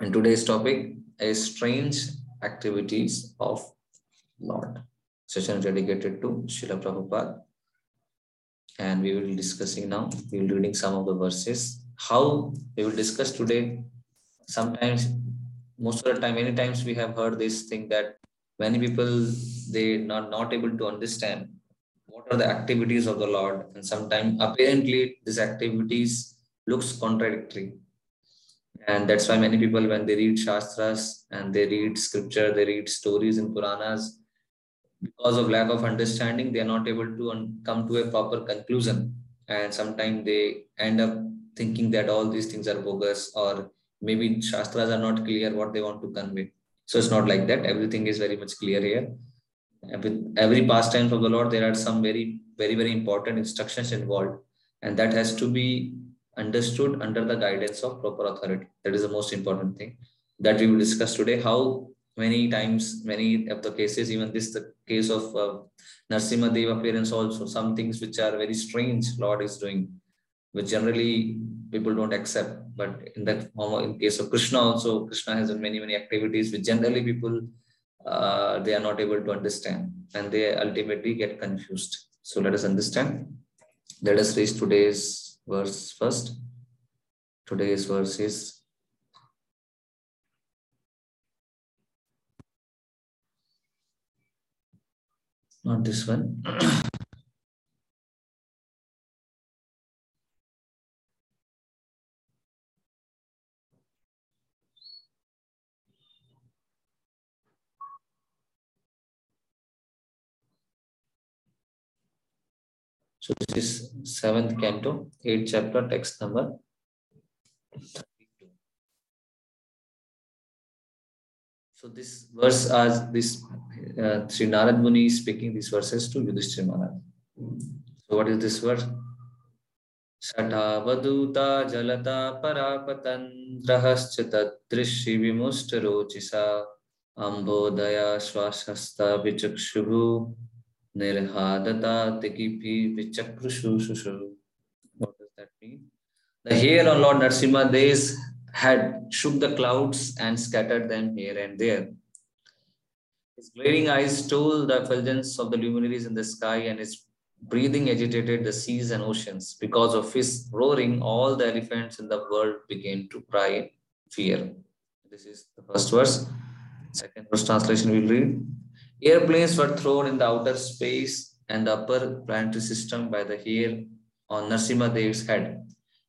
And today's topic is strange activities of Lord. Session dedicated to Srila Prabhupada. And we will be discussing now, we will be reading some of the verses. How we will discuss today. Sometimes, most of the time, many times we have heard this thing that many people they not not able to understand what are the activities of the Lord. And sometimes apparently these activities looks contradictory and that's why many people, when they read Shastras and they read scripture, they read stories in Puranas, because of lack of understanding, they are not able to come to a proper conclusion. And sometimes they end up thinking that all these things are bogus or maybe Shastras are not clear what they want to convey. So it's not like that. Everything is very much clear here. With every pastime of the Lord, there are some very, very, very important instructions involved. And that has to be understood under the guidance of proper authority. That is the most important thing that we will discuss today. How many times, many of the cases, even this the case of uh, Narsimha Deva appearance also, some things which are very strange Lord is doing, which generally people don't accept. But in that form, in case of Krishna also, Krishna has many, many activities which generally people uh, they are not able to understand and they ultimately get confused. So let us understand. Let us read today's verse first. Today's verse is not this one. So this is seventh canto, eighth chapter, text number So this verse as this uh, Sri Narad Muni is speaking these verses to Yudhishthira Maharaj. So what is this verse? शठावधूता जलता परापतन्द्रहश्च तदृशि विमुष्टरोचिसा अम्बोदया श्वासस्ता विचक्षुभु What does that mean? The hair on Lord Narsimha days had shook the clouds and scattered them here and there. His glaring eyes stole the effulgence of the luminaries in the sky, and his breathing agitated the seas and oceans. Because of his roaring, all the elephants in the world began to cry in fear. This is the first verse. Second verse translation we'll read. Airplanes were thrown in the outer space and the upper planetary system by the hair on Narsimha Dev's head.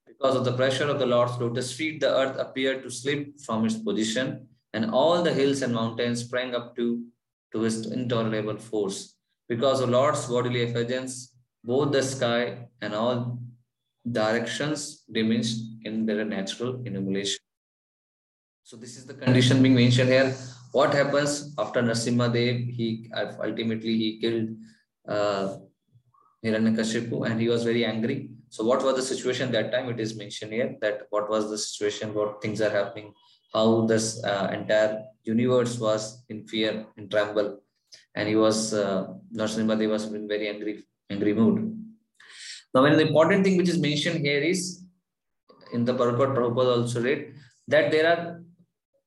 Because of the pressure of the Lord's lotus feet, the earth appeared to slip from its position, and all the hills and mountains sprang up to, to his intolerable force. Because of Lord's bodily effulgence, both the sky and all directions diminished in their natural illumination. So this is the condition being mentioned here what happens after Narsimha Dev? He ultimately he killed uh, Hiranyakashipu and he was very angry. So what was the situation that time? It is mentioned here that what was the situation, what things are happening, how this uh, entire universe was in fear, in tremble. And he was, uh, Narsimha Dev was in very angry, angry mood. Now, when the important thing which is mentioned here is, in the purport Prabhupada also read, that there are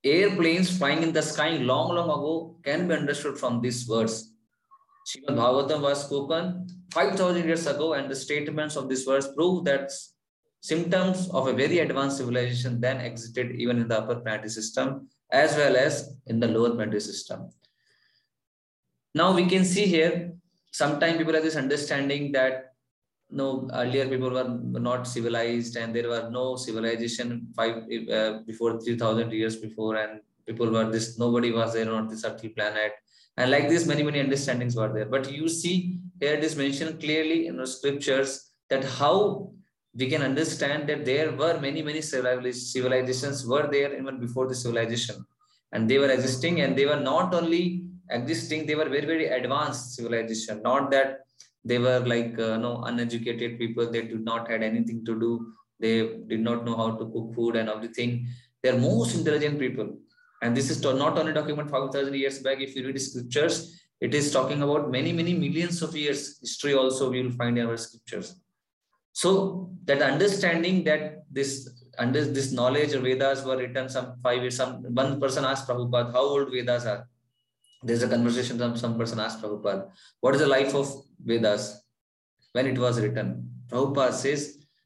airplanes flying in the sky long, long ago can be understood from these words. Srimad Bhagavatam was spoken 5,000 years ago, and the statements of this verse prove that symptoms of a very advanced civilization then existed even in the upper planetary system as well as in the lower planetary system. Now we can see here, sometimes people have this understanding that no earlier people were not civilized and there were no civilization five uh, before 3000 years before and people were this nobody was there on this earthly planet. And like this many many understandings were there. But you see here it is mentioned clearly in the scriptures that how we can understand that there were many many civilizations were there even before the civilization. And they were existing and they were not only existing they were very very advanced civilization. Not that they were like uh, no uneducated people they did not had anything to do they did not know how to cook food and everything they're most intelligent people and this is not only document 5000 years back if you read scriptures it is talking about many many millions of years history also we will find in our scriptures so that understanding that this under this knowledge Vedas were written some five years. Some one person asked Prabhupada how old Vedas are. There's a conversation. Some some person asked Prabhupada, "What is the life of Vedas when it was written?" Prabhupada says,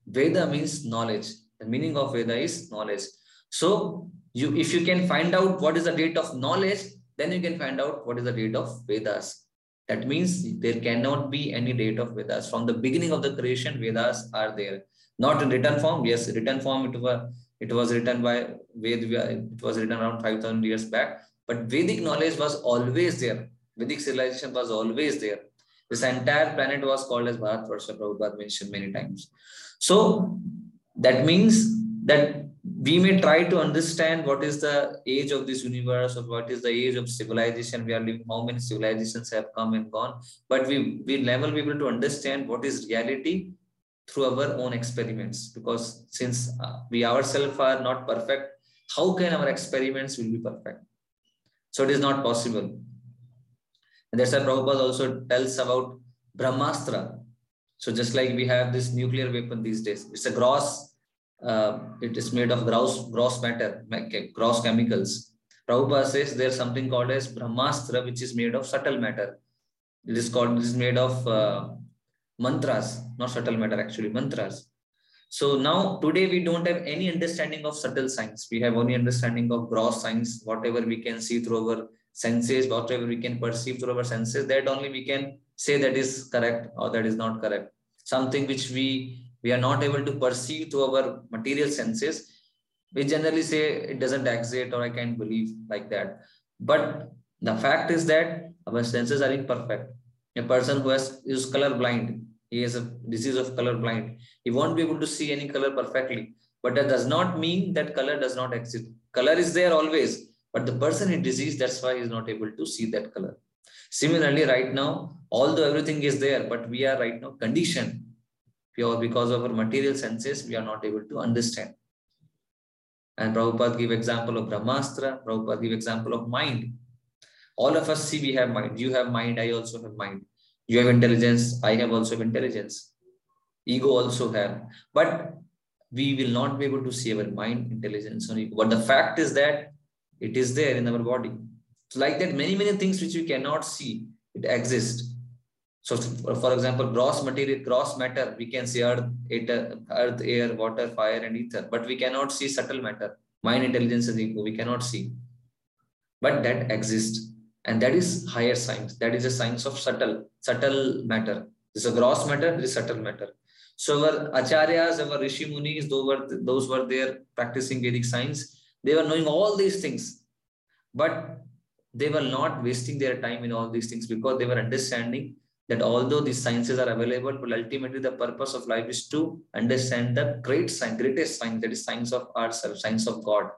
"Veda means knowledge. The meaning of Veda is knowledge. So you, if you can find out what is the date of knowledge, then you can find out what is the date of Vedas. That means there cannot be any date of Vedas. From the beginning of the creation, Vedas are there not in written form yes written form it was it was written by ved it was written around 5000 years back but vedic knowledge was always there vedic civilization was always there this entire planet was called as Bharat bharatvarsha prabhupada mentioned many times. So that means that we may try to understand what is the age of this universe or what is the age of civilization we are living how many civilizations have come and gone but we will never be able to understand what is reality through our own experiments because since uh, we ourselves are not perfect how can our experiments will be perfect? So it is not possible and that's why Prabhupada also tells about Brahmastra. So just like we have this nuclear weapon these days, it's a gross, uh, it is made of gross, gross matter, gross chemicals. Prabhupada says there's something called as Brahmastra, which is made of subtle matter. It is called, it is made of uh, mantras, not subtle matter, actually mantras. So now today we don't have any understanding of subtle science. We have only understanding of gross science, whatever we can see through our senses, whatever we can perceive through our senses, that only we can say that is correct or that is not correct. Something which we we are not able to perceive through our material senses, we generally say it doesn't exist or I can't believe like that. But the fact is that our senses are imperfect. A person who has is color blind he has a disease of color blind. He won't be able to see any color perfectly. But that does not mean that color does not exist. Color is there always, but the person is diseased, that's why he's not able to see that color. Similarly, right now, although everything is there, but we are right now conditioned pure because of our material senses, we are not able to understand. And Prabhupada give example of Brahmastra, Prabhupada give example of mind. All of us see we have mind. You have mind, I also have mind you have intelligence i have also have intelligence ego also have but we will not be able to see our mind intelligence or ego but the fact is that it is there in our body. So like that many many things which we cannot see it exists. So for example gross material gross matter we can see earth earth air water fire and ether but we cannot see subtle matter. Mind intelligence and ego we cannot see. But that exists and that is higher science. That is a science of subtle subtle matter. This is a gross matter this is subtle matter. So our acharyas our rishi munis those were those were there practicing vedic science they were knowing all these things but they were not wasting their time in all these things because they were understanding that although these sciences are available, but ultimately the purpose of life is to understand the great science, greatest science, that is science of ourselves, science of God.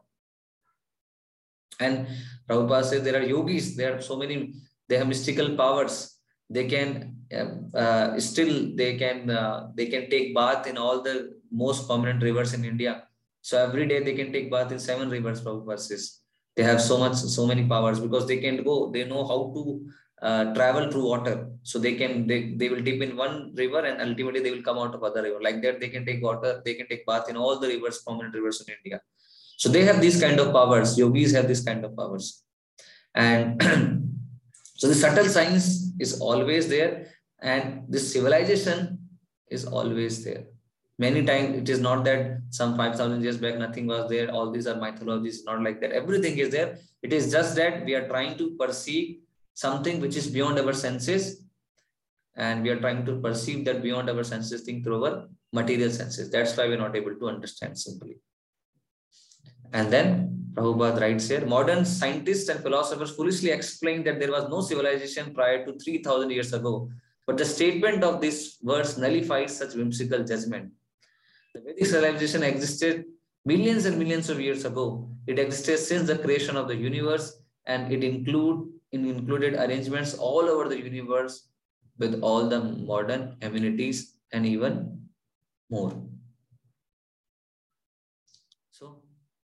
And Prabhupada says there are yogis, there are so many, they have mystical powers. They can uh, uh, still, they can, uh, they can take bath in all the most prominent rivers in India. So every day they can take bath in seven rivers, Prabhupada says. They have so much, so many powers because they can go, they know how to uh, travel through water. So they can, they, they will dip in one river and ultimately they will come out of other river. Like that, they can take water, they can take bath in all the rivers, prominent rivers in India. So they have these kind of powers. Yogis have this kind of powers. And so the subtle science is always there. And this civilization is always there. Many times it is not that some 5,000 years back nothing was there. All these are mythologies, not like that. Everything is there. It is just that we are trying to perceive something which is beyond our senses. And we are trying to perceive that beyond our senses thing through our material senses. That's why we're not able to understand simply. And then Prabhupada writes here, modern scientists and philosophers foolishly explain that there was no civilization prior to 3000 years ago. But the statement of this verse nullifies such whimsical judgment. The Vedic civilization existed millions and millions of years ago. It existed since the creation of the universe and it include included arrangements all over the universe with all the modern amenities and even more. So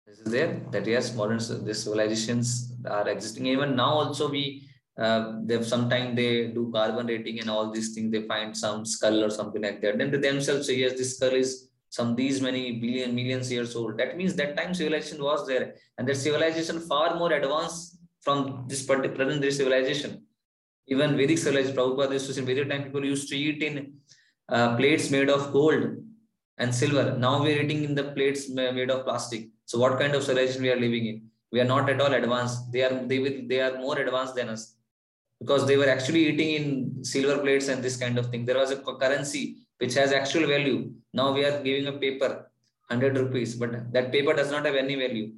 this is there that yes modern civilizations are existing even now also we uh, they sometimes they do carbon dating and all these things they find some skull or something like that then they themselves say yes this skull is some these many billion millions years old. That means that time civilization was there, and that civilization far more advanced from this particular present civilization. Even Vedic civilization, Prabhupada used to say, Vedic time people used to eat in uh, plates made of gold and silver. Now we are eating in the plates made of plastic. So what kind of civilization we are living in? We are not at all advanced. They are they they are more advanced than us because they were actually eating in silver plates and this kind of thing. There was a currency which has actual value. Now we are giving a paper, 100 rupees, but that paper does not have any value.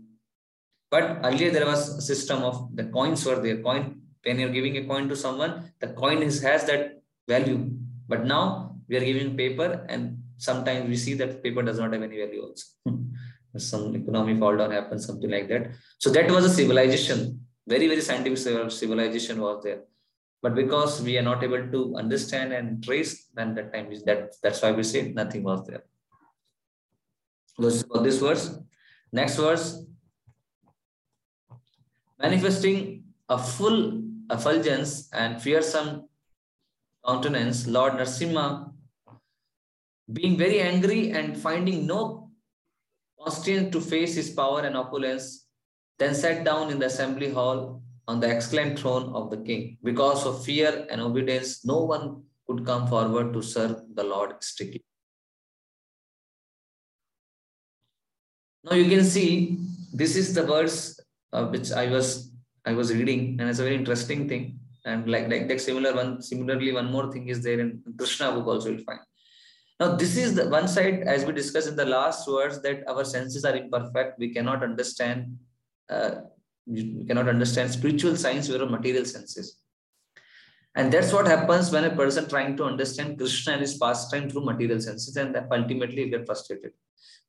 But earlier there was a system of the coins were there. Coin when you're giving a coin to someone, the coin is, has that value. But now we are giving paper and sometimes we see that paper does not have any value also. Some economy fall down happens, something like that. So that was a civilization. Very, very scientific civilization was there. But because we are not able to understand and trace, then that time is that that's why we say nothing was there. For this verse. Next verse. Manifesting a full effulgence and fearsome countenance, Lord Narsimha being very angry and finding no constraint to face his power and opulence, then sat down in the assembly hall on the excellent throne of the king. Because of fear and obedience, no one could come forward to serve the Lord strictly. Now you can see this is the verse uh, which I was I was reading, and it's a very interesting thing. And like like that similar one, similarly, one more thing is there in Krishna book also you'll find. Now, this is the one side, as we discussed in the last words, that our senses are imperfect. We cannot understand, uh, we cannot understand spiritual science with our material senses. And that's what happens when a person trying to understand Krishna and his pastime through material senses, and that ultimately get frustrated.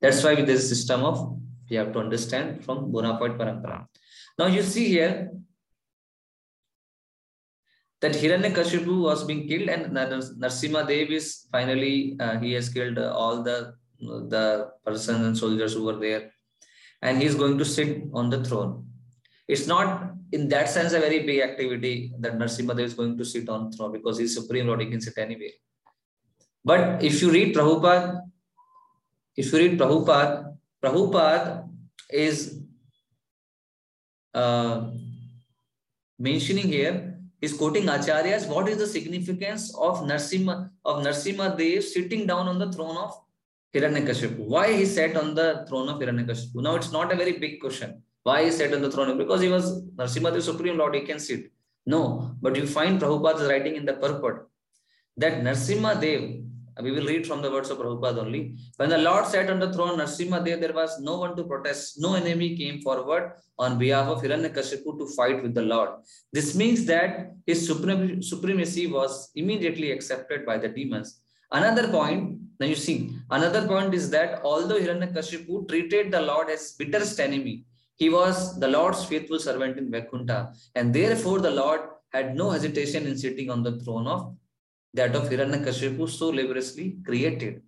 That's why with this system of we have to understand from bona fide parampara. Now you see here that Hiranyakashipu was being killed and Narsimha Dev is finally, uh, he has killed all the, the persons and soldiers who were there. And he's going to sit on the throne. It's not in that sense a very big activity that Narsimha Dev is going to sit on throne because he's Supreme Lord, he can sit anywhere. But if you read Prabhupada, if you read Prabhupada, Prabhupada is uh, mentioning here is quoting acharyas what is the significance of narsimha of narsimha dev sitting down on the throne of hiranyakashipu? Why he sat on the throne of hiranyakashipu? Now it's not a very big question why he sat on the throne because he was narsimha dev supreme lord he can sit no but you find prabhupada is writing in the purport that narsimha dev uh, we will read from the words of Prabhupada only. When the Lord sat on the throne, Narsimha there, there was no one to protest. No enemy came forward on behalf of Hiranyakashipu to fight with the Lord. This means that his supremacy was immediately accepted by the demons. Another point, now you see, another point is that although Hiranyakashipu treated the Lord as bitterest enemy, he was the Lord's faithful servant in Vaikuntha. And therefore, the Lord had no hesitation in sitting on the throne of that of Hiranyakashipu so laboriously created.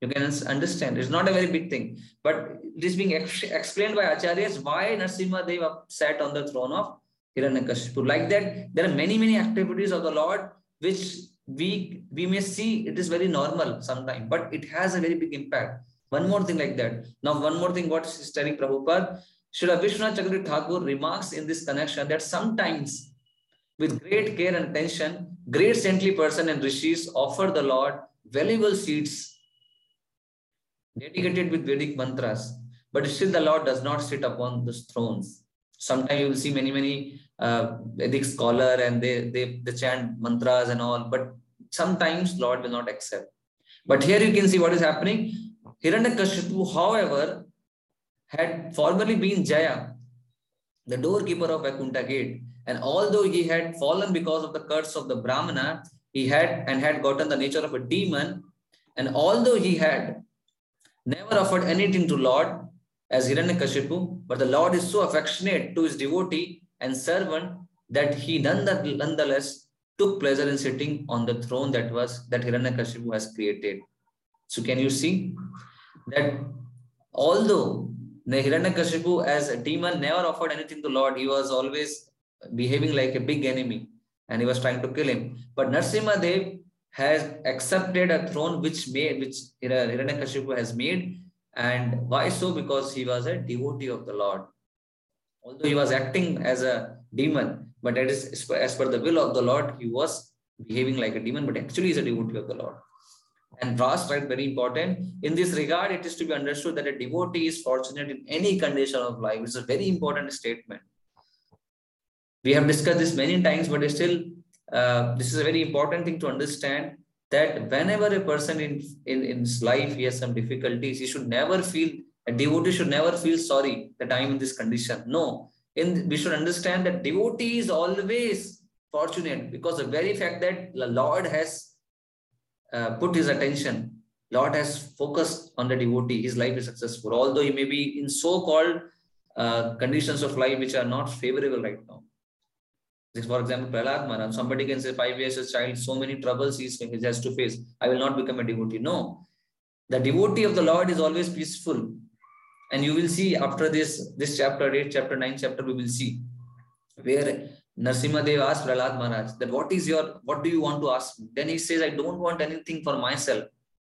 You can understand. It's not a very big thing. But it is being ex explained by Acharyas why Narsimha Deva sat on the throne of Hiranyakashipu. Like that, there are many, many activities of the Lord which we we may see it is very normal sometimes, but it has a very big impact. One more thing like that. Now, one more thing what is telling Prabhupada, Srila Vishwanath Chakravarti Thakur remarks in this connection that sometimes with great care and attention, great saintly person and rishis offer the Lord valuable seats dedicated with Vedic mantras. But still the Lord does not sit upon those thrones. Sometimes you will see many, many uh, Vedic scholar and they, they, they chant mantras and all, but sometimes Lord will not accept. But here you can see what is happening. Hiranyakashipu, however, had formerly been Jaya, the doorkeeper of Vaikuntha gate. And although he had fallen because of the curse of the Brahmana, he had and had gotten the nature of a demon. And although he had never offered anything to Lord as Hiranyakashipu, but the Lord is so affectionate to his devotee and servant that he nonetheless took pleasure in sitting on the throne that was that Hiranyakashipu has created. So can you see that although Hiranyakashipu as a demon never offered anything to Lord, he was always behaving like a big enemy and he was trying to kill him. But Narsimha Dev has accepted a throne which made which Hiranyakashipu has made. And why so? Because he was a devotee of the Lord. Although he was acting as a demon, but that is as per the will of the Lord, he was behaving like a demon, but actually he is a devotee of the Lord. And Ras right, very important. In this regard, it is to be understood that a devotee is fortunate in any condition of life. It's a very important statement. We have discussed this many times, but still, uh, this is a very important thing to understand that whenever a person in, in, in his life he has some difficulties, he should never feel, a devotee should never feel sorry that I am in this condition. No, in, we should understand that devotee is always fortunate because the very fact that the Lord has uh, put his attention. Lord has focused on the devotee. His life is successful, although he may be in so-called uh, conditions of life which are not favorable right now. For example, Prahlad Maharaj, somebody can say five years as child, so many troubles he has to face. I will not become a devotee. No, the devotee of the Lord is always peaceful. And you will see after this, this chapter 8, chapter 9, chapter, we will see where Narsimhadev asked Prahlad Maharaj that what is your, what do you want to ask? Then he says, I don't want anything for myself.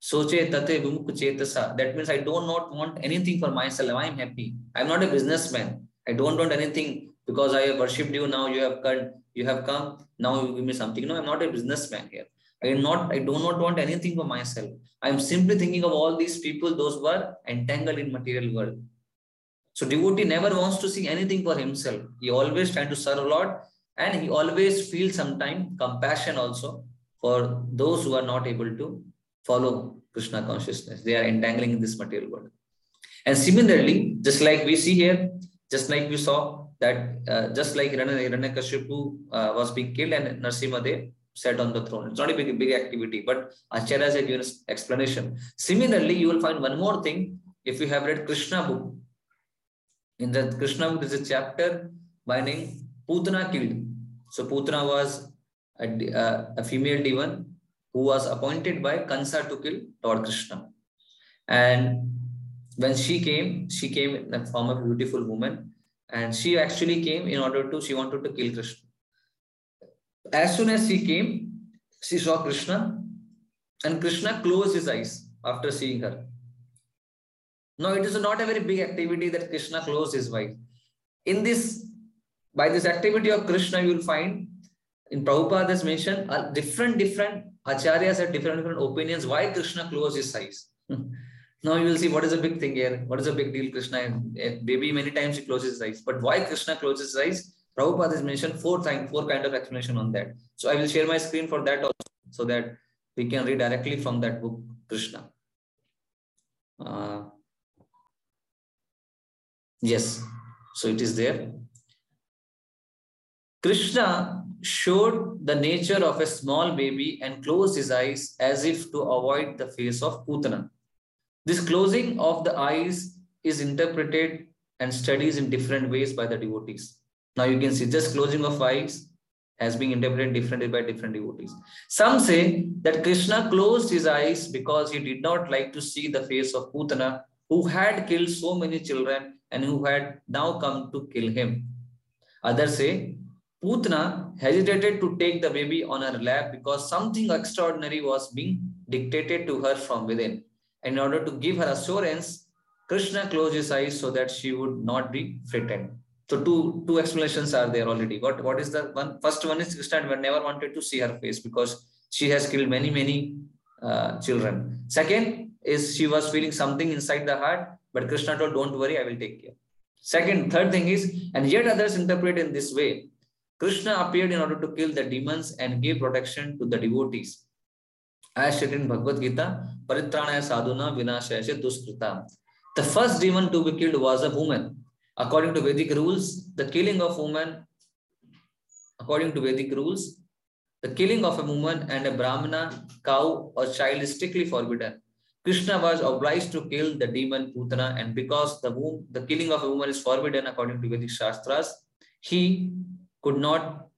Soche tate chetasa. That means I do not want anything for myself. I am happy. I'm not a businessman. I don't want anything because I have worshipped you. Now you have come, you have come. Now you give me something. No, I'm not a businessman here. I am not, I do not want anything for myself. I'm simply thinking of all these people, those who are entangled in material world. So devotee never wants to see anything for himself. He always trying to serve Lord and he always feels sometimes compassion also for those who are not able to follow Krishna consciousness. They are entangling in this material world. And similarly, just like we see here, just like we saw that uh, just like Hiranyakashipu uh, was being killed and Narsimhadev sat on the throne. It's not a big, big activity, but Acharya has given explanation. Similarly, you will find one more thing if you have read Krishna book in the Krishna there's a chapter by name Putana killed. So Putana was a, a, female demon who was appointed by Kansa to kill Lord Krishna. And when she came, she came in the form of beautiful woman. And she actually came in order to, she wanted to kill Krishna. As soon as she came, she saw Krishna and Krishna closed his eyes after seeing her. No, it is not a very big activity that Krishna closed his wife. In this, by this activity of Krishna, you will find in Prabhupada's mention, uh, different, different acharyas have different, different opinions why Krishna closed his eyes. now you will see what is a big thing here. What is a big deal, Krishna? Maybe many times he closes his eyes. But why Krishna closes his eyes? Prabhupada has mentioned four times, four kind of explanation on that. So I will share my screen for that also, so that we can read directly from that book, Krishna. Uh, Yes, so it is there. Krishna showed the nature of a small baby and closed his eyes as if to avoid the face of Putana. This closing of the eyes is interpreted and studies in different ways by the devotees. Now you can see just closing of eyes has been interpreted differently by different devotees. Some say that Krishna closed his eyes because he did not like to see the face of Putana, who had killed so many children and who had now come to kill him. Others say, Putana hesitated to take the baby on her lap because something extraordinary was being dictated to her from within. In order to give her assurance, Krishna closed his eyes so that she would not be frightened. So two, two explanations are there already. What, what is the one? First one is Krishna never wanted to see her face because she has killed many, many uh, children. Second is she was feeling something inside the heart but Krishna told, don't worry, I will take care. Second, third thing is, and yet others interpret in this way. Krishna appeared in order to kill the demons and give protection to the devotees. As stated in Bhagavad Gita, Paritranaya sadhuna vinashaya duskrita. The first demon to be killed was a woman. According to Vedic rules, the killing of woman, according to Vedic rules, the killing of a woman and a brahmana, cow, or child is strictly forbidden. Krishna was obliged to kill the demon Putana, and because the womb, the killing of a woman is forbidden according to Vedic Shastras, he could not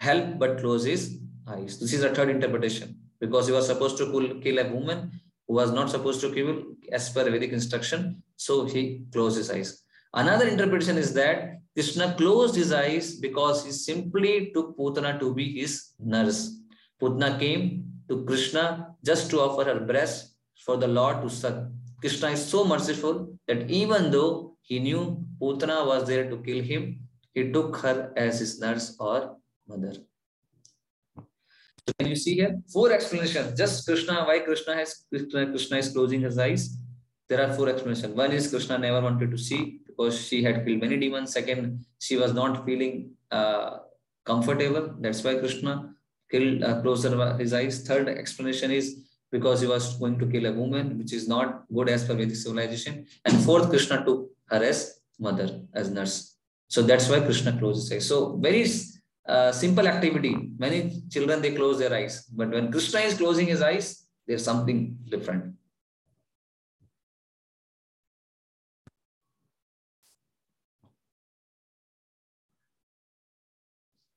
help but close his eyes. This is a third interpretation because he was supposed to kill a woman who was not supposed to kill as per Vedic instruction, so he closed his eyes. Another interpretation is that Krishna closed his eyes because he simply took Putana to be his nurse. Putana came to Krishna just to offer her breast for the Lord to suck. Krishna is so merciful that even though he knew Putana was there to kill him, he took her as his nurse or mother. So can you see here? Four explanations. Just Krishna, why Krishna has Krishna, Krishna is closing his eyes. There are four explanations. One is Krishna never wanted to see because she had killed many demons. Second, she was not feeling uh, comfortable. That's why Krishna killed, uh, closed his eyes. Third explanation is because he was going to kill a woman, which is not good as per Vedic civilization. And fourth, Krishna took her as mother, as nurse. So that's why Krishna closed his eyes. So very uh, simple activity. Many children, they close their eyes. But when Krishna is closing his eyes, there's something different.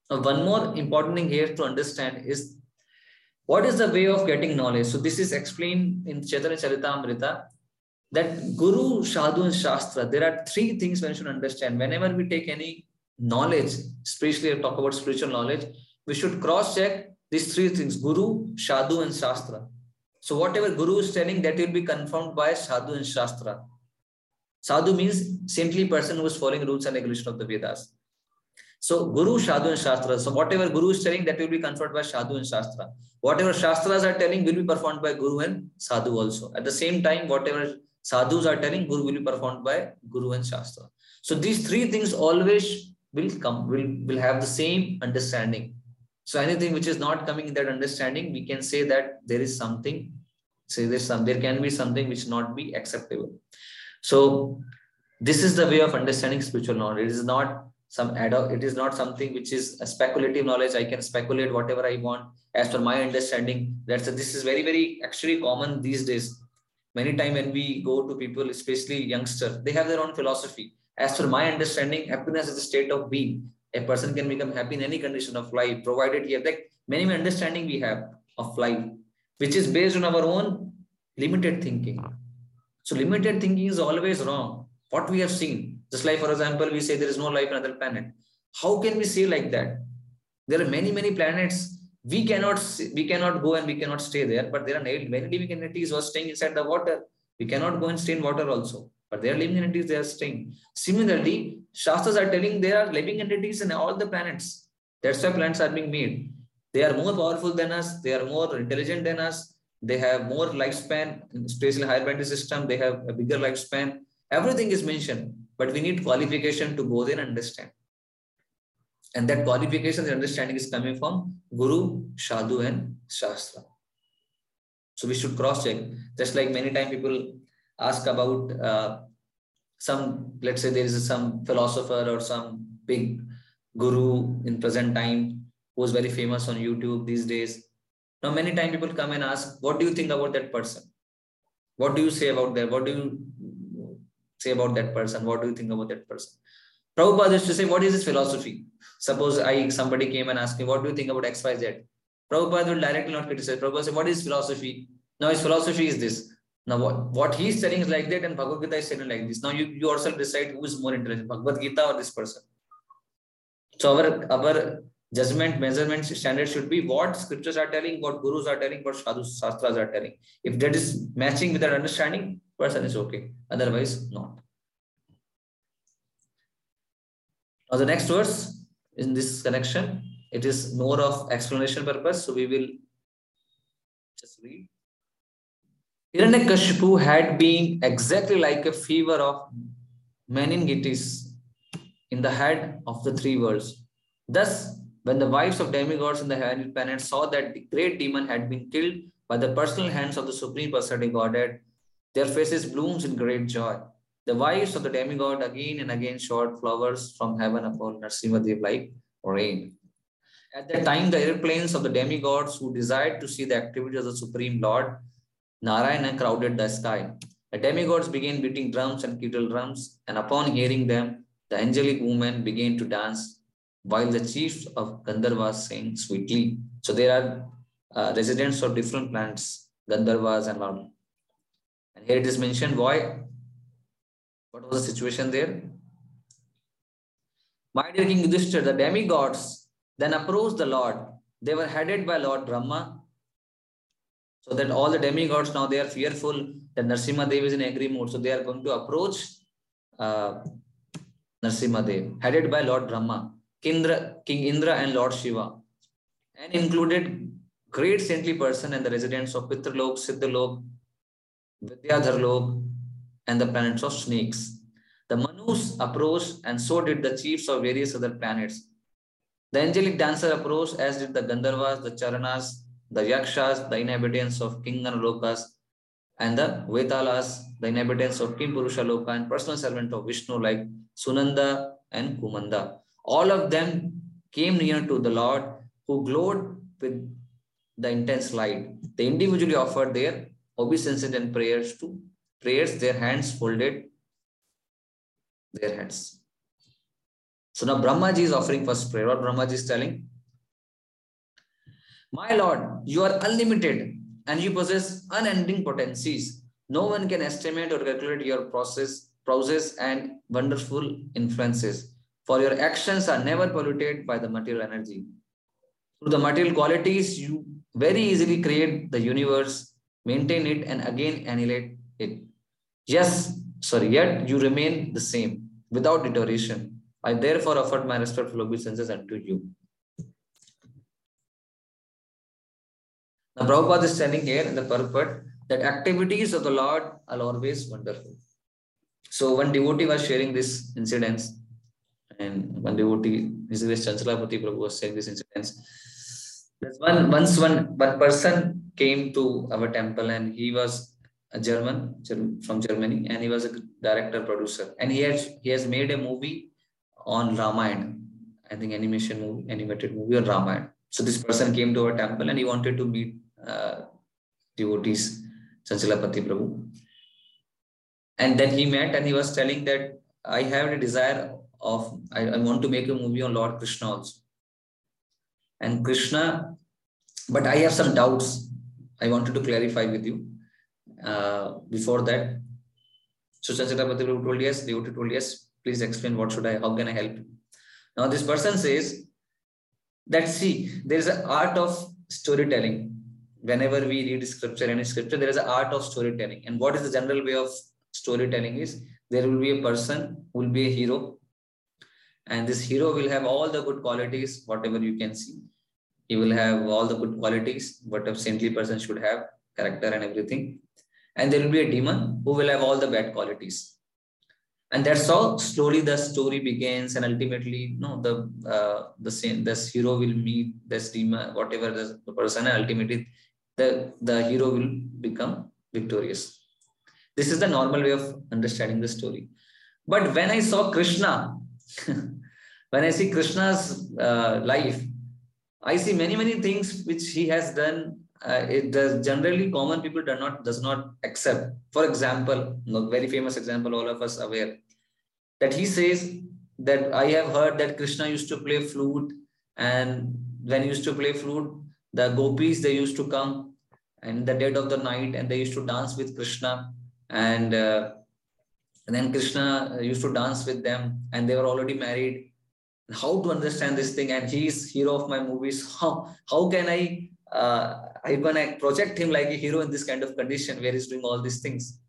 Now, one more important thing here to understand is what is the way of getting knowledge? So this is explained in Chaitanya Charitamrita that Guru, Sadhu and Shastra, there are three things one should understand. Whenever we take any knowledge, especially talk about spiritual knowledge, we should cross-check these three things, Guru, Sadhu and Shastra. So whatever Guru is telling, that will be confirmed by Sadhu and Shastra. Sadhu means saintly person who is following rules and regulations of the Vedas. So Guru, Sadhu and Shastra. So whatever Guru is telling, that will be confirmed by Sadhu and Shastra. Whatever Shastras are telling will be performed by Guru and Sadhu also. At the same time, whatever Sadhus are telling, Guru will be performed by Guru and Shastra. So these three things always will come, will, will have the same understanding. So anything which is not coming in that understanding, we can say that there is something, say there's some, there can be something which not be acceptable. So this is the way of understanding spiritual knowledge. It is not some ad it is not something which is a speculative knowledge. I can speculate whatever i want. As per my understanding that's a, this is very very actually common these days. Many time when we go to people especially youngster they have their own philosophy. As per my understanding happiness is a state of being. A person can become happy in any condition of life provided he have like many understanding we have of life which is based on our own limited thinking. So limited thinking is always wrong. What we have seen just like, for example, we say there is no life on other planet. How can we say like that? There are many, many planets. We cannot we cannot go and we cannot stay there, but there are many living entities who are staying inside the water. We cannot go and stay in water also. But there are living entities, they are staying. Similarly, Shastras are telling there are living entities in all the planets. That's why planets are being made. They are more powerful than us, they are more intelligent than us, they have more lifespan, especially higher planetary system, they have a bigger lifespan. Everything is mentioned but we need qualification to go there and understand. And that qualification and understanding is coming from Guru, Sadhu, and Shastra. So we should cross check. Just like many times people ask about uh, some, let's say there is some philosopher or some big guru in present time who is very famous on YouTube these days. Now, many times people come and ask, what do you think about that person? What do you say about that? What do you say about that person? What do you think about that person? Prabhupada used to say, what is his philosophy? Suppose I somebody came and asked me, what do you think about XYZ? Prabhupada will directly not criticize. Prabhupada say, what is philosophy? Now his philosophy is this. Now what, what he's telling is like that and Bhagavad Gita is saying like this. Now you, you yourself decide who is more intelligent, Bhagavad Gita or this person. So our, our judgment, measurement standard should be what scriptures are telling, what gurus are telling, what sadhu shastras are telling. If that is matching with our understanding, person is okay. Otherwise, not. Now the next verse in this connection, it is more of explanation purpose. So we will just read. Hiranyakashipu had been exactly like a fever of meningitis in the head of the three worlds. Thus, when the wives of demigods in the heavenly planet saw that the great demon had been killed by the personal hands of the Supreme Personality Godhead, their faces blooms in great joy. The wives of the demigod again and again showered flowers from heaven upon Narsimhadev like rain. At that time, the airplanes of the demigods who desired to see the activity of the Supreme Lord, Narayana crowded the sky. The demigods began beating drums and kettle drums, and upon hearing them, the angelic women began to dance, while the chiefs of Gandharvas sang sweetly. So there are uh, residents of different planets, Gandharvas and and here it is mentioned why. What was the situation there? My dear King Yudhishthir, the demigods then approached the Lord. They were headed by Lord Brahma So that all the demigods now they are fearful that Narsimha Dev is in angry mood. So they are going to approach uh, Narsimha Dev, headed by Lord Brahma, Kindra, King Indra, and Lord Shiva, and included great saintly person and the residents of Pitralok, Siddhalok, Vidyadharlok, and the planets of snakes. The Manus approached, and so did the chiefs of various other planets. The angelic dancer approached, as did the Gandharvas, the Charanas, the Yakshas, the inhabitants of King Lokas, and the Vetalas, the inhabitants of Kim Purusha Loka, and personal servant of Vishnu like Sunanda and Kumanda. All of them came near to the Lord, who glowed with the intense light. They individually offered their obeisances and prayers to prayers, their hands folded their hands. So now Brahmaji is offering first prayer. What Brahmaji is telling? My Lord, you are unlimited and you possess unending potencies. No one can estimate or calculate your process, process and wonderful influences. For your actions are never polluted by the material energy. Through the material qualities, you very easily create the universe, maintain it, and again annihilate it. Yes, sorry, yet you remain the same without deterioration. I therefore offered my respectful obeisances unto you. Now, Prabhupada is telling here in the purport that activities of the Lord are always wonderful. So, one devotee was sharing this incidents, and one devotee, His Grace Chanchalapati Prabhu was saying this incidents. One once one one person came to our temple and he was a German from Germany, and he was a director producer, and he has he has made a movie on Ramayana. I think animation movie, animated movie on Ramayana. So this person came to our temple and he wanted to meet uh, devotees, Chanchalapati Prabhu. And then he met and he was telling that I have a desire of I, I want to make a movie on Lord Krishna also. And Krishna, but I have some doubts. I wanted to clarify with you uh, before that. So Chanchalapati told yes, devotee told yes, please explain what should I, how can I help? Now this person says that see, there is an art of storytelling. Whenever we read scripture, any scripture, there is an art of storytelling. And what is the general way of storytelling is there will be a person who will be a hero. And this hero will have all the good qualities, whatever you can see. He will have all the good qualities, what a saintly person should have, character and everything. And there will be a demon who will have all the bad qualities. And that's how slowly the story begins and ultimately no the uh, the same this hero will meet this demon whatever this, the person and ultimately the the hero will become victorious. This is the normal way of understanding the story. But when i saw krishna when i see krishna's uh, life i see many many things which he has done uh, it does generally common people do not does not accept. For example, very famous example, all of us aware that he says that I have heard that Krishna used to play flute, and when he used to play flute, the gopis they used to come in the dead of the night and they used to dance with Krishna, and, uh, and then Krishna used to dance with them, and they were already married. How to understand this thing? And he is hero of my movies. How how can I uh, I gonna project him like a hero in this kind of condition where he's doing all these things.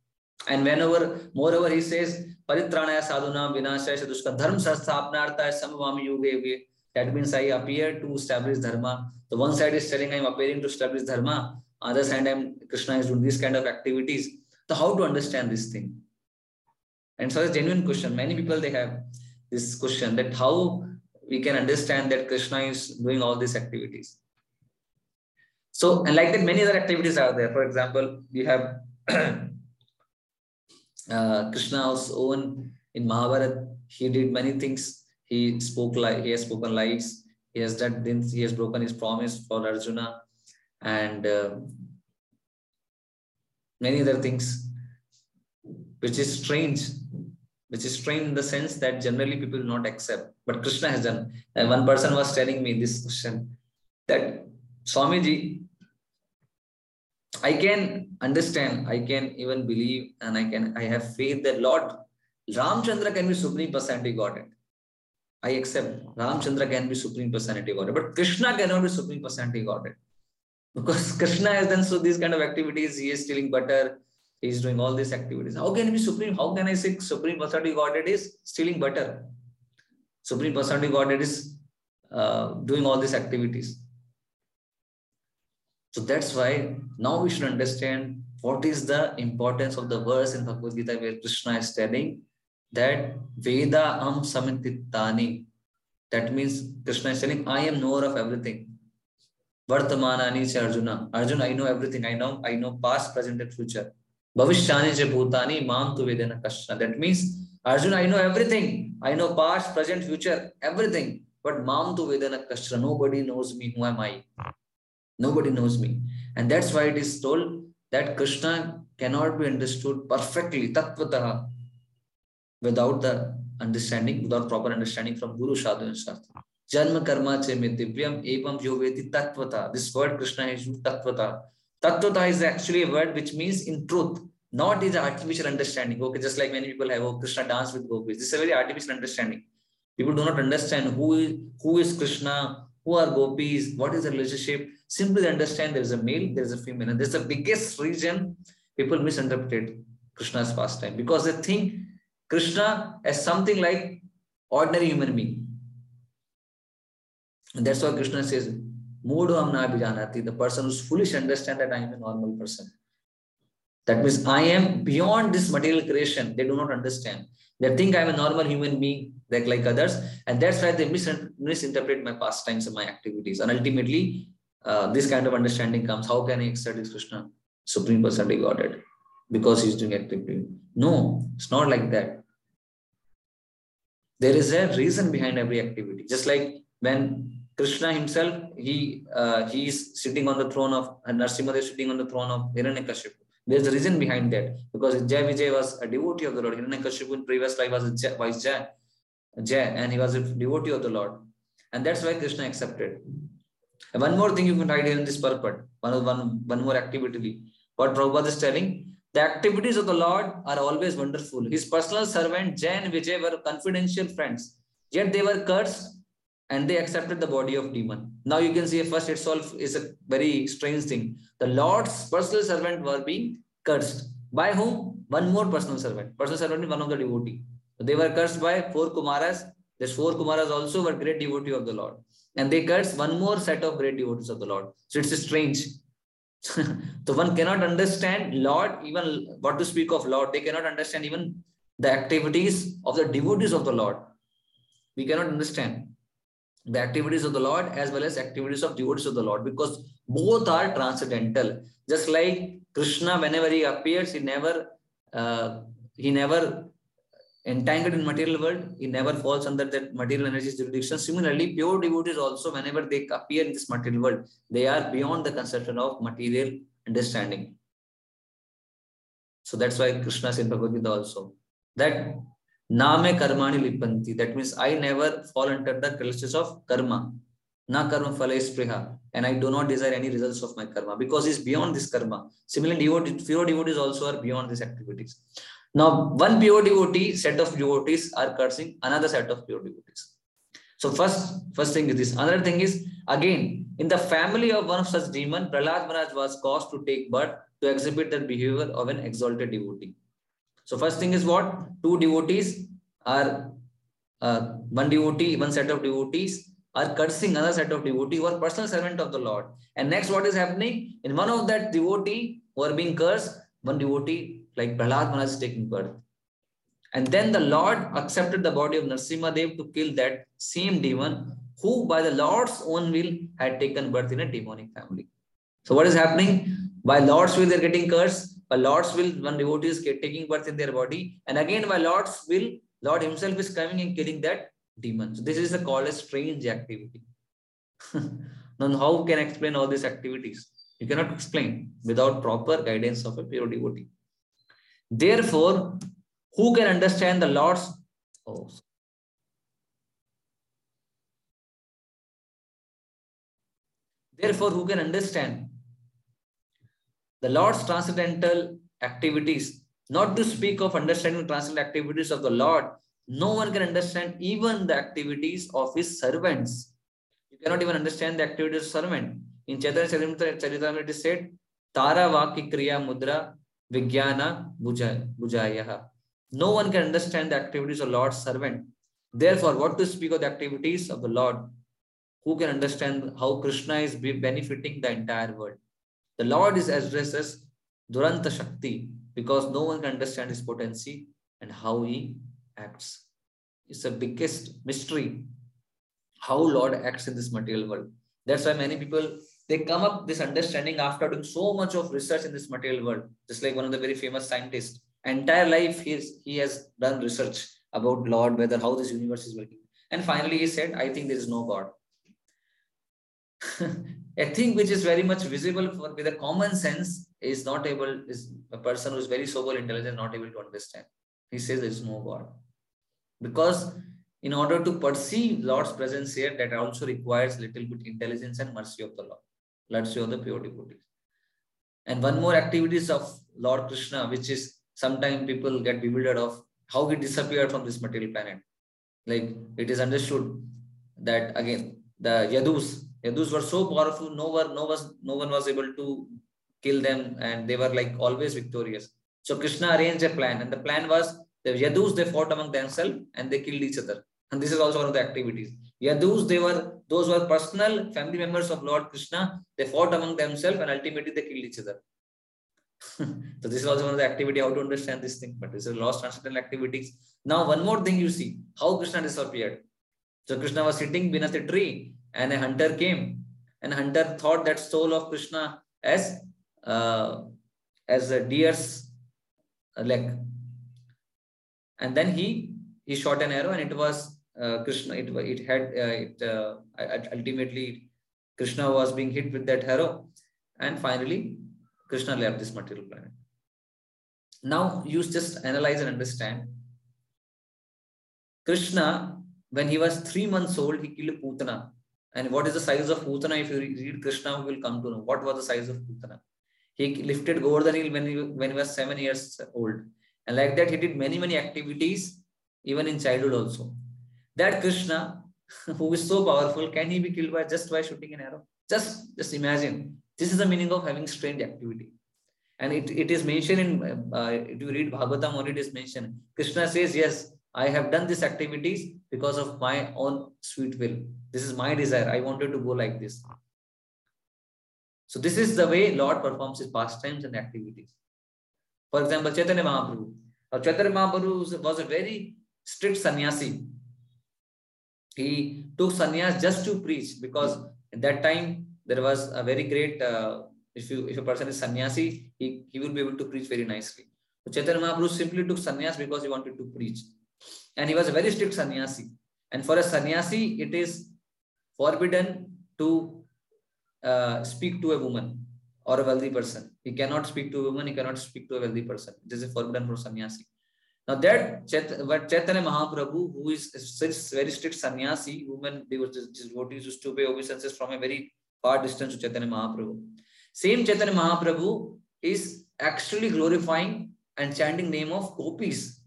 And whenever, moreover, he says, Paritranaya sadhuna vinashaya sadushka dharma sastapnartha samvami yuge. That means I appear to establish dharma. The one side is telling I'm appearing to establish dharma. Other side, I'm Krishna is doing these kind of activities. So how to understand this thing? And so it's a genuine question. Many people they have this question that how we can understand that Krishna is doing all these activities. So, and like that, many other activities are there. For example, we have uh, Krishna's own in Mahabharata. He did many things. He spoke like he has spoken lies. He has done things. He has broken his promise for Arjuna, and uh, many other things, which is strange. Which is strange in the sense that generally people do not accept. But Krishna has done. And one person was telling me this question that Swamiji, I can understand, I can even believe, and I can I have faith that Lord Ramchandra can be Supreme Personality Godhead. I accept Ramchandra can be Supreme Personality Godhead, but Krishna cannot be Supreme Personality Godhead. Because Krishna has done so these kind of activities. He is stealing butter. Is doing all these activities. How can he be supreme? How can I say supreme personality Godhead is stealing butter? Supreme personality Godhead is uh, doing all these activities. So that's why now we should understand what is the importance of the verse in Bhagavad Gita where Krishna is telling that Veda am samitittani. That means Krishna is telling, I am knower of everything. Vartamanani Arjuna. Arjuna, I know everything. I know, I know past, present, and future. भविष्यानि च भूतानि माँ तु वेदेन कश्चन. That means Arjuna I know everything I know past present future everything but माँ तु वेदेन कश्चन. Nobody me who am I nobody me and that's why it is told that Krishna cannot be understood perfectly तत्त्वतः without the understanding without proper understanding from guru sadhu जन्म कर्मा चे मे दिव्यम् एवं यो वेदि तत्त्वतः this word Krishna is Tattvata is actually a word which means in truth, not is artificial understanding. Okay, just like many people have, oh, Krishna dance with gopis. This is a very artificial understanding. People do not understand who is, who is Krishna, who are gopis, what is the relationship. Simply understand there is a male, there is a female. And this is the biggest reason people misinterpret Krishna's pastime because they think Krishna as something like ordinary human being. And that's why Krishna says, Mudham na bijanati, the person who's foolish understand that I am a normal person. That means I am beyond this material creation. They do not understand. They think I'm a normal human being like, others. And that's why they misinterpret my pastimes and my activities. And ultimately, uh, this kind of understanding comes. How can I accept Krishna, Supreme Personality Godhead? Because he's doing activity. No, it's not like that. There is a reason behind every activity. Just like when Krishna himself, he uh, he is sitting on the throne of Narsimha is sitting on the throne of Hiranyakashipu. There's a reason behind that because Jai Vijay was a devotee of the Lord. Hiranyakashipu in previous life was a vice Jai, Jai, and he was a devotee of the Lord, and that's why Krishna accepted. And one more thing you can write here in this purport, one, one, one more activity. What Prabhupada is telling, the activities of the Lord are always wonderful. His personal servant Jai and Vijay were confidential friends, yet they were cursed and they accepted the body of demon. Now you can see first itself is a very strange thing. The Lord's personal servant were being cursed. By whom? One more personal servant. Personal servant is one of the devotee. They were cursed by four Kumaras. These four Kumaras also were great devotee of the Lord. And they cursed one more set of great devotees of the Lord. So it's strange. so one cannot understand Lord, even what to speak of Lord. They cannot understand even the activities of the devotees of the Lord. We cannot understand the activities of the Lord as well as activities of devotees of the Lord because both are transcendental. Just like Krishna, whenever he appears, he never uh, he never entangled in material world, he never falls under that material energy jurisdiction. Similarly, pure devotees also, whenever they appear in this material world, they are beyond the conception of material understanding. So that's why Krishna said Bhagavad Gita also that Name karmani lipanti. That means I never fall under the clutches of karma. Na karma phala spriha. And I do not desire any results of my karma because it's beyond this karma. Similarly, devotees, pure devotees also are beyond these activities. Now, one pure devotee, set of devotees are cursing another set of pure devotees. So first, first thing is this. Another thing is, again, in the family of one of such demon, Prahlad Maharaj was caused to take birth to exhibit the behavior of an exalted devotee. So first thing is what? Two devotees are, uh, one devotee, one set of devotees are cursing another set of devotee who are personal servant of the Lord. And next what is happening? In one of that devotee who are being cursed, one devotee like Prahlad Maharaj is taking birth. And then the Lord accepted the body of Narsimha Dev to kill that same demon who by the Lord's own will had taken birth in a demonic family. So what is happening? By Lord's will, they're getting cursed. By Lord's will, one devotee is taking birth in their body. And again, by Lord's will, Lord himself is coming and killing that demon. So this is called a strange activity. now, how can I explain all these activities? You cannot explain without proper guidance of a pure devotee. Therefore, who can understand the Lord's oh, Therefore, who can understand the Lord's transcendental activities, not to speak of understanding transcendental activities of the Lord, no one can understand even the activities of his servants. You cannot even understand the activities of servant. In Chaitanya Charitamrita, it is said, Tara Vaki Kriya Mudra Vijnana Bujaya. No one can understand the activities of Lord's servant. Therefore, what to speak of the activities of the Lord? Who can understand how Krishna is benefiting the entire world? The Lord is addressed as Duranta Shakti because no one can understand his potency and how he acts. It's the biggest mystery how Lord acts in this material world. That's why many people they come up this understanding after doing so much of research in this material world. Just like one of the very famous scientists, entire life he, is, he has done research about Lord, whether how this universe is working. And finally he said, I think there is no God. A thing which is very much visible for, with a common sense is not able, is a person who is very sober, intelligent, not able to understand. He says there is no God. Because in order to perceive Lord's presence here, that also requires little bit intelligence and mercy of the Lord. Let's show the pure devotees. And one more activities of Lord Krishna, which is sometimes people get bewildered of how he disappeared from this material planet. Like it is understood that again, the Yadus, Yadus were so powerful, no one, no was, no one was able to kill them, and they were like always victorious. So Krishna arranged a plan, and the plan was the Yadus they fought among themselves and they killed each other. And this is also one of the activities. Yadus, they were those were personal family members of Lord Krishna. They fought among themselves and ultimately they killed each other. so this is also one of the activity how to understand this thing. But this is a lost transcendental activities. Now one more thing you see how Krishna disappeared. So Krishna was sitting beneath a tree and a hunter came and hunter thought that soul of Krishna as uh, as a deer's leg. And then he he shot an arrow and it was uh, Krishna, it, it had, uh, it uh, ultimately Krishna was being hit with that arrow and finally Krishna left this material planet. Now you just analyze and understand. Krishna, when he was three months old, he killed Putana. And what is the size of Putana? If you read Krishna, we will come to know what was the size of Putana. He lifted Govardhan hill when he, when he was seven years old. And like that, he did many, many activities, even in childhood also. That Krishna, who is so powerful, can he be killed by just by shooting an arrow? Just, just imagine. This is the meaning of having strange activity. And it, it is mentioned in, uh, if you read Bhagavatam it is mentioned, Krishna says, yes, I have done these activities because of my own sweet will. This is my desire. I wanted to go like this. So this is the way Lord performs his pastimes and activities. For example, Chaitanya Mahaprabhu. Now, Chaitanya Mahaprabhu was a very strict sannyasi. He took sannyas just to preach because at that time there was a very great, uh, if you if a person is sannyasi, he, he will be able to preach very nicely. So Chaitanya Mahaprabhu simply took sannyas because he wanted to preach. And he was a very strict sannyasi. And for a sannyasi, it is forbidden to uh, speak to a woman or a wealthy person. He cannot speak to a woman, he cannot speak to a wealthy person. This is forbidden for sannyasi. Now that Chaitanya Mahaprabhu, who is such very strict sannyasi, were devotees used to pay obeisances from a very far distance to Chaitanya Mahaprabhu. Same Chaitanya Mahaprabhu is actually glorifying and chanting name of gopis.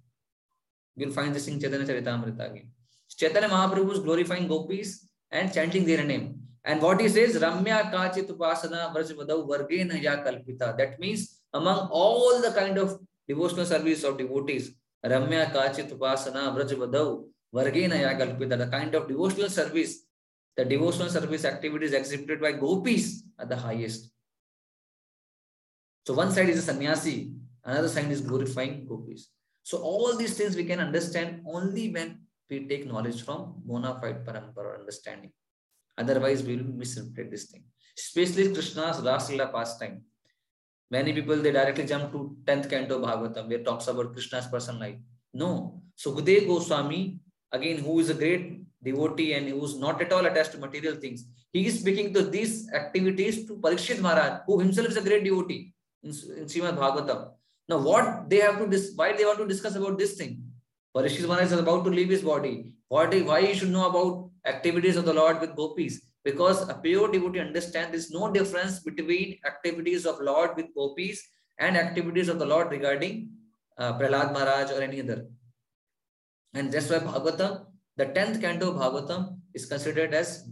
You'll find this in Chaitanya Charitamrita again. Chaitanya Mahaprabhu is glorifying gopis and chanting their name. And what he says, Ramya Kachit Upasana Vrajvadav Ya Kalpita. That means among all the kind of devotional service of devotees, Ramya Kachit Upasana Vrajvadav Ya Kalpita. The kind of devotional service, the devotional service activities exhibited by gopis at the highest. So one side is a sannyasi, another side is glorifying gopis. So all these things we can understand only when we take knowledge from bona fide parampara understanding. Otherwise, we will misinterpret this thing. Especially Krishna's Ras Lila pastime. Many people they directly jump to 10th canto Bhagavatam, where talks about Krishna's personal life. No. So Sukadev Goswami, again, who is a great devotee and who is not at all attached to material things, he is speaking to these activities to Parikshit Maharaj, who himself is a great devotee in, in Srimad Bhagavatam. Now, what they have to dis- why they want to discuss about this thing? Parikshit is about to leave his body. What, why he should know about activities of the Lord with gopis? Because a pure devotee understands there is no difference between activities of Lord with gopis and activities of the Lord regarding uh, Prahlad Maharaj or any other. And that's why Bhagavatam, the 10th canto of Bhagavatam is considered as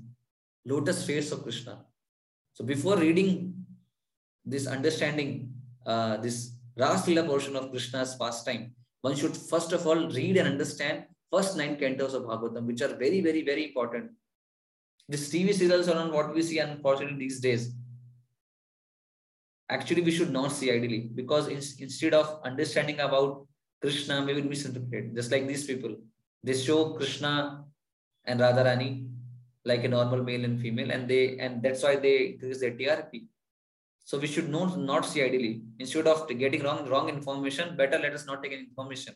lotus face of Krishna. So before reading this understanding, uh, this Raslila portion of Krishna's pastime, one should first of all read and understand first nine cantos of Bhagavatam, which are very, very, very important. This TV serials are on what we see, unfortunately, these days. Actually, we should not see ideally because in, instead of understanding about Krishna, we will misinterpret. Just like these people, they show Krishna and Radharani like a normal male and female, and they and that's why they increase their TRP. So we should not not see ideally. Instead of getting wrong wrong information, better let us not take any information.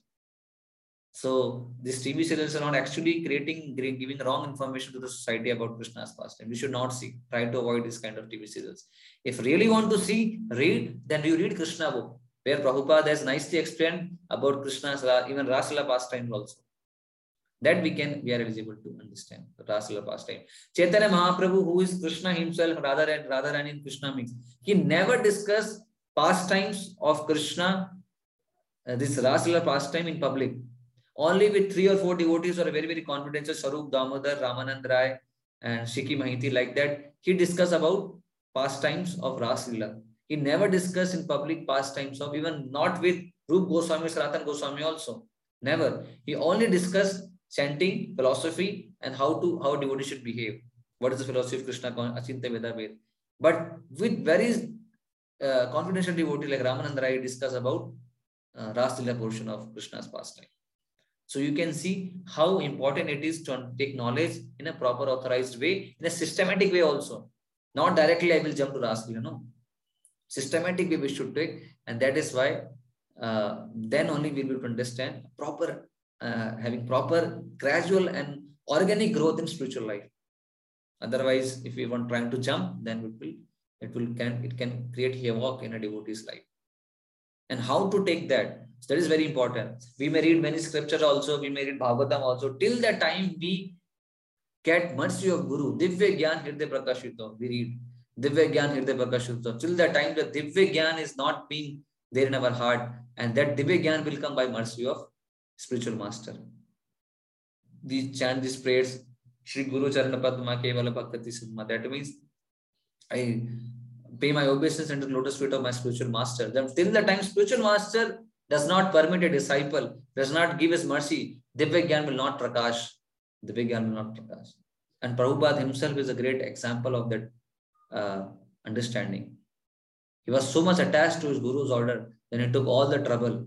So these TV serials are not actually creating giving wrong information to the society about Krishna's past, and we should not see. Try to avoid this kind of TV serials. If really want to see, read, then you read Krishna book, where Prabhupada has nicely explained about Krishna's even Rasala pastimes also that we can we are eligible to understand the Rasala pastime. Chaitanya Mahaprabhu, who is Krishna himself, Radha and Radharani and Krishna mix, he never discussed pastimes of Krishna, uh, this Rasala pastime in public. Only with three or four devotees or very, very confidential Swarup Damodar, Ramanand Rai, and Shiki Mahiti, like that, he discussed about pastimes of Raslila. He never discussed in public pastimes of even not with Rup Goswami, Sanatan Goswami also. Never. He only discussed chanting, philosophy, and how to how devotees should behave. What is the philosophy of Krishna? Achintya Veda Ved. But with very uh, confidential devotee like Ramananda Rai discuss about uh, Raslila portion of Krishna's pastime. So you can see how important it is to take knowledge in a proper authorized way, in a systematic way also. Not directly I will jump to Raslila, no. Systematic way we should take, and that is why uh, then only we will understand proper uh, having proper gradual and organic growth in spiritual life. Otherwise, if we want trying to jump, then it will it will can it can create havoc in a devotee's life. And how to take that? So that is very important. We may read many scriptures also, we may read Bhagavatam also. Till the time we get mercy of Guru, Divya Gyan Hridaya Prakashito, we read Divya Gyan Hridaya Prakashito. Till the time the Divya Gyan is not being there in our heart, and that Divya Gyan will come by mercy of spiritual master. We chant these prayers, Shri Guru Charana Padma Kevala Bhakti Sadma. That means I pay my obeisance the lotus feet of my spiritual master. Then till the time spiritual master does not permit a disciple, does not give his mercy, Divya will not prakash. Divya Gyan will not prakash. And Prabhupada himself is a great example of that uh, understanding. He was so much attached to his Guru's order, then he took all the trouble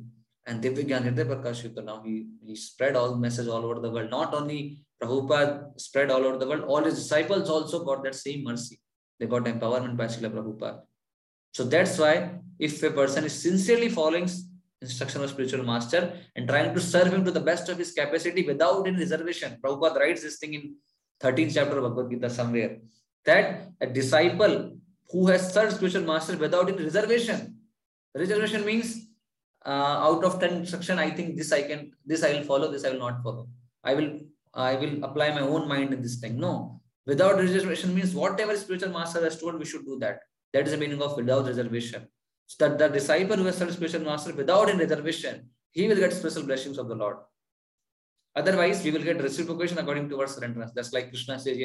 and Divya Gyan Hridaya Prakashita. Now he, he spread all the message all over the world. Not only Prabhupada spread all over the world, all his disciples also got that same mercy. They got empowerment by Srila Prabhupada. So that's why if a person is sincerely following instruction of spiritual master and trying to serve him to the best of his capacity without any reservation, Prabhupada writes this thing in 13th chapter of Bhagavad Gita somewhere, that a disciple who has served spiritual master without any reservation, reservation means Uh, out of 10 instruction, I think this I can, this I will follow, this I will not follow. I will, I will apply my own mind in this thing. No, without reservation means whatever spiritual master has told, we should do that. That is the meaning of without reservation. So that the disciple who has served spiritual master without any reservation, he will get special blessings of the Lord. Otherwise, we will get reciprocation according to our surrender. That's like Krishna says,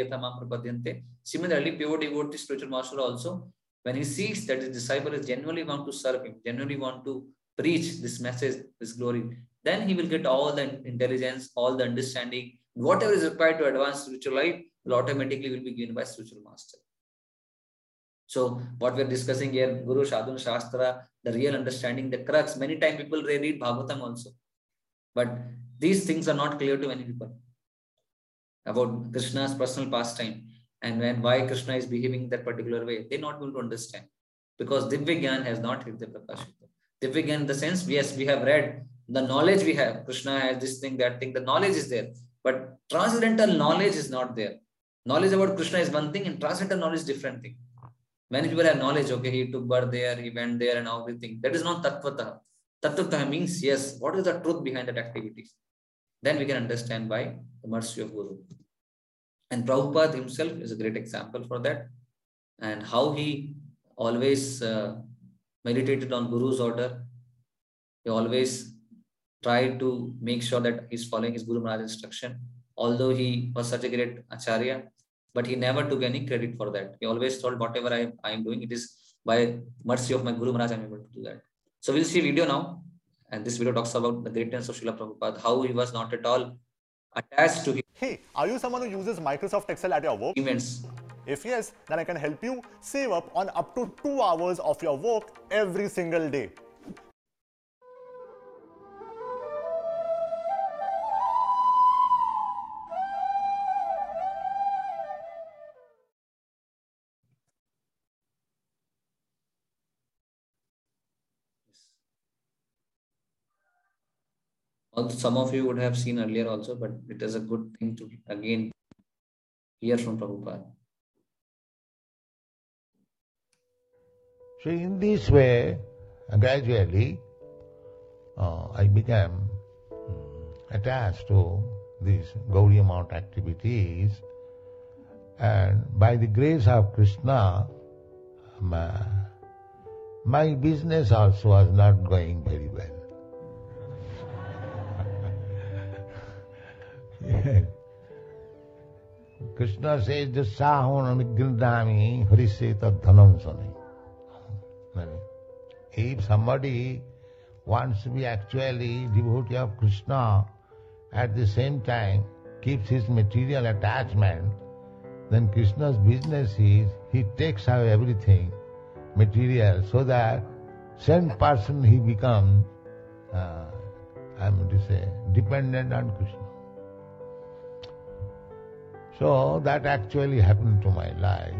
Similarly, pure devotee spiritual master also, when he sees that his disciple is genuinely want to serve him, genuinely want to preach this message, this glory, then he will get all the intelligence, all the understanding, whatever is required to advance spiritual life will automatically will be given by spiritual master. So what we're discussing here, Guru Sadhana Shastra, the real understanding, the crux. Many times people they read Bhagavatam also. But these things are not clear to many people about Krishna's personal pastime and when why Krishna is behaving that particular way. They're not going to understand because Divya Gyan has not hit the Prakashita. Divya in the sense, yes, we have read the knowledge we have. Krishna has this thing, that thing, the knowledge is there. But transcendental knowledge is not there. Knowledge about Krishna is one thing, and transcendental knowledge is different thing. Many people have knowledge, okay, he took birth there, he went there, and everything. That is not tattvata. Tattvata means, yes, what is the truth behind that activities? Then we can understand by the mercy of Guru. And Prabhupada himself is a great example for that. And how he always uh, meditated on Guru's order. He always tried to make sure that he's following his Guru Maharaj's instruction. Although he was such a great Acharya, but he never took any credit for that. He always told whatever I, I am doing, it is by mercy of my Guru Maharaj, I'm able to do that. So we'll see video now. And this video talks about the greatness of Srila Prabhupada, how he was not at all attached to his Hey, are you someone who uses Microsoft Excel at your work? events. If yes, then I can help you save up on up to two hours of your work every single day. Some of you would have seen earlier also, but it is a good thing to again hear from Prabhupada. So in this way, gradually, uh, I became mm, attached to these Gaudiya Math activities, and by the grace of Krishna, my, my business also was not going very well. Krishna says, Jasahon Nigrindami Hariseta Dhanam Sani. If somebody wants to be actually devotee of Krishna, at the same time keeps his material attachment, then Krishna's business is he takes away everything material so that same person he becomes, uh, I'm going to say, dependent on Krishna. So that actually happened to my life.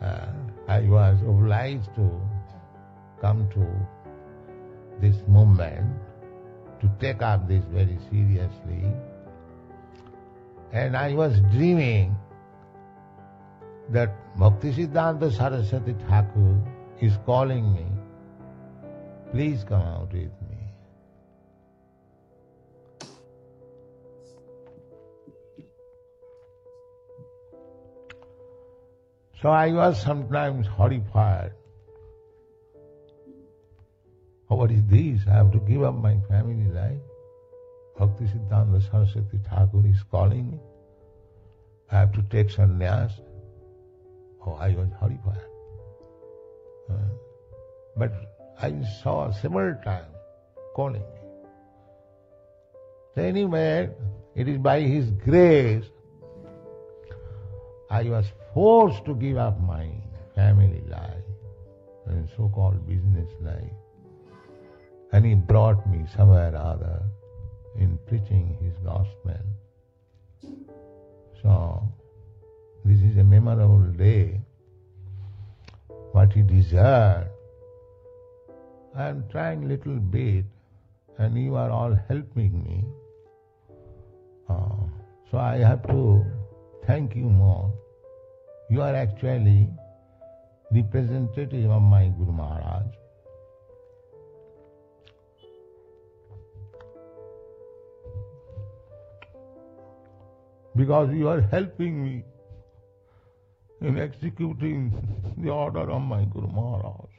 Uh, I was obliged to come to this movement, to take up this very seriously. And I was dreaming that Bhakti Siddhanta Saraswati Thakur is calling me, please come out with me. So I was sometimes horrified. What is this? I have to give up my family life. Bhakti Siddhanta Saraswati Thakur is calling me. I have to take sannyas. Oh, I was horrified. Uh, but I saw several times calling me. So anyway, it is by His grace I was forced to give up my family life and so-called business life. And he brought me somewhere or other in preaching his gospel. So, this is a memorable day. What he desired, I am trying little bit and you are all helping me. Uh, so I have to thank you more. You are actually representative of my Guru Maharaj. Because you are helping me in executing the order of my Guru Maharaj.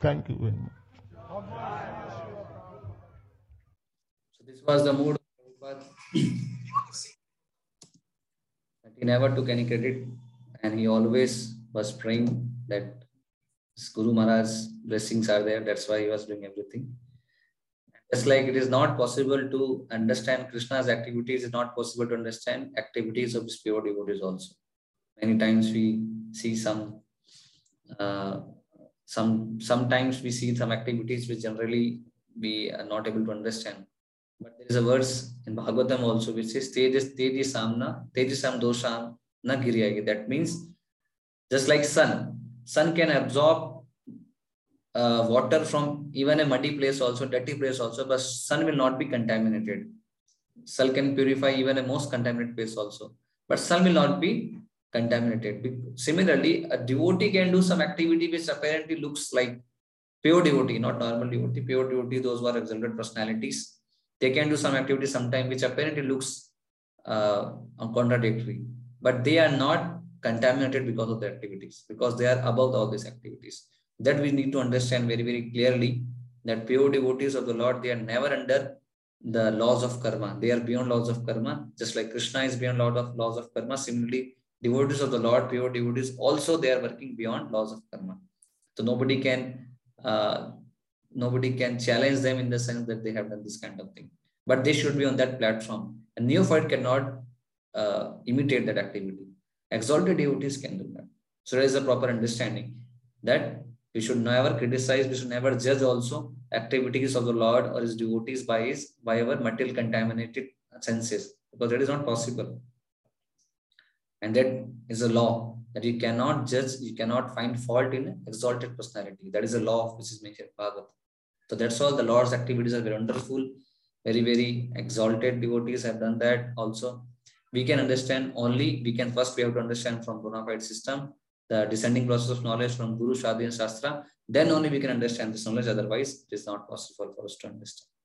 Thank you very much. So this was the mood of Prabhupada. He never took any credit and he always was praying that Guru Maharaj's blessings are there. That's why he was doing everything. Just like it is not possible to understand Krishna's activities, it's not possible to understand activities of his pure devotees also. Many times we see some, uh, some sometimes we see some activities which generally we are not able to understand. But there is a verse in Bhagavatam also which says Tejas Teji Samna Tejasam Dosham Na Giryagi. That means just like sun, sun can absorb uh, water from even a muddy place also, dirty place also, but sun will not be contaminated. Sun can purify even a most contaminated place also, but sun will not be contaminated. Similarly, a devotee can do some activity which apparently looks like pure devotee, not normal devotee, pure devotee, those who are exalted personalities. They can do some activity sometime which apparently looks uh, contradictory, but they are not contaminated because of the activities, because they are above all these activities. That we need to understand very, very clearly that pure devotees of the Lord, they are never under the laws of karma. They are beyond laws of karma, just like Krishna is beyond laws of laws of karma. Similarly, devotees of the Lord, pure devotees, also they are working beyond laws of karma. So nobody can uh, nobody can challenge them in the sense that they have done this kind of thing. But they should be on that platform. A neophyte cannot uh, imitate that activity. Exalted devotees can do that. So there is a proper understanding that we should never criticize, we should never judge also activities of the Lord or his devotees by his by our material contaminated senses, because that is not possible. And that is a law that you cannot judge, you cannot find fault in exalted personality. That is a law which is mentioned in Bhagavad. So that's all. The Lord's activities are very wonderful. Very, very exalted devotees have done that also. We can understand only, we can first we have to understand from bona fide system the descending process of knowledge from Guru, Sadhu, and Shastra, then only we can understand this knowledge. Otherwise, it is not possible for us to understand.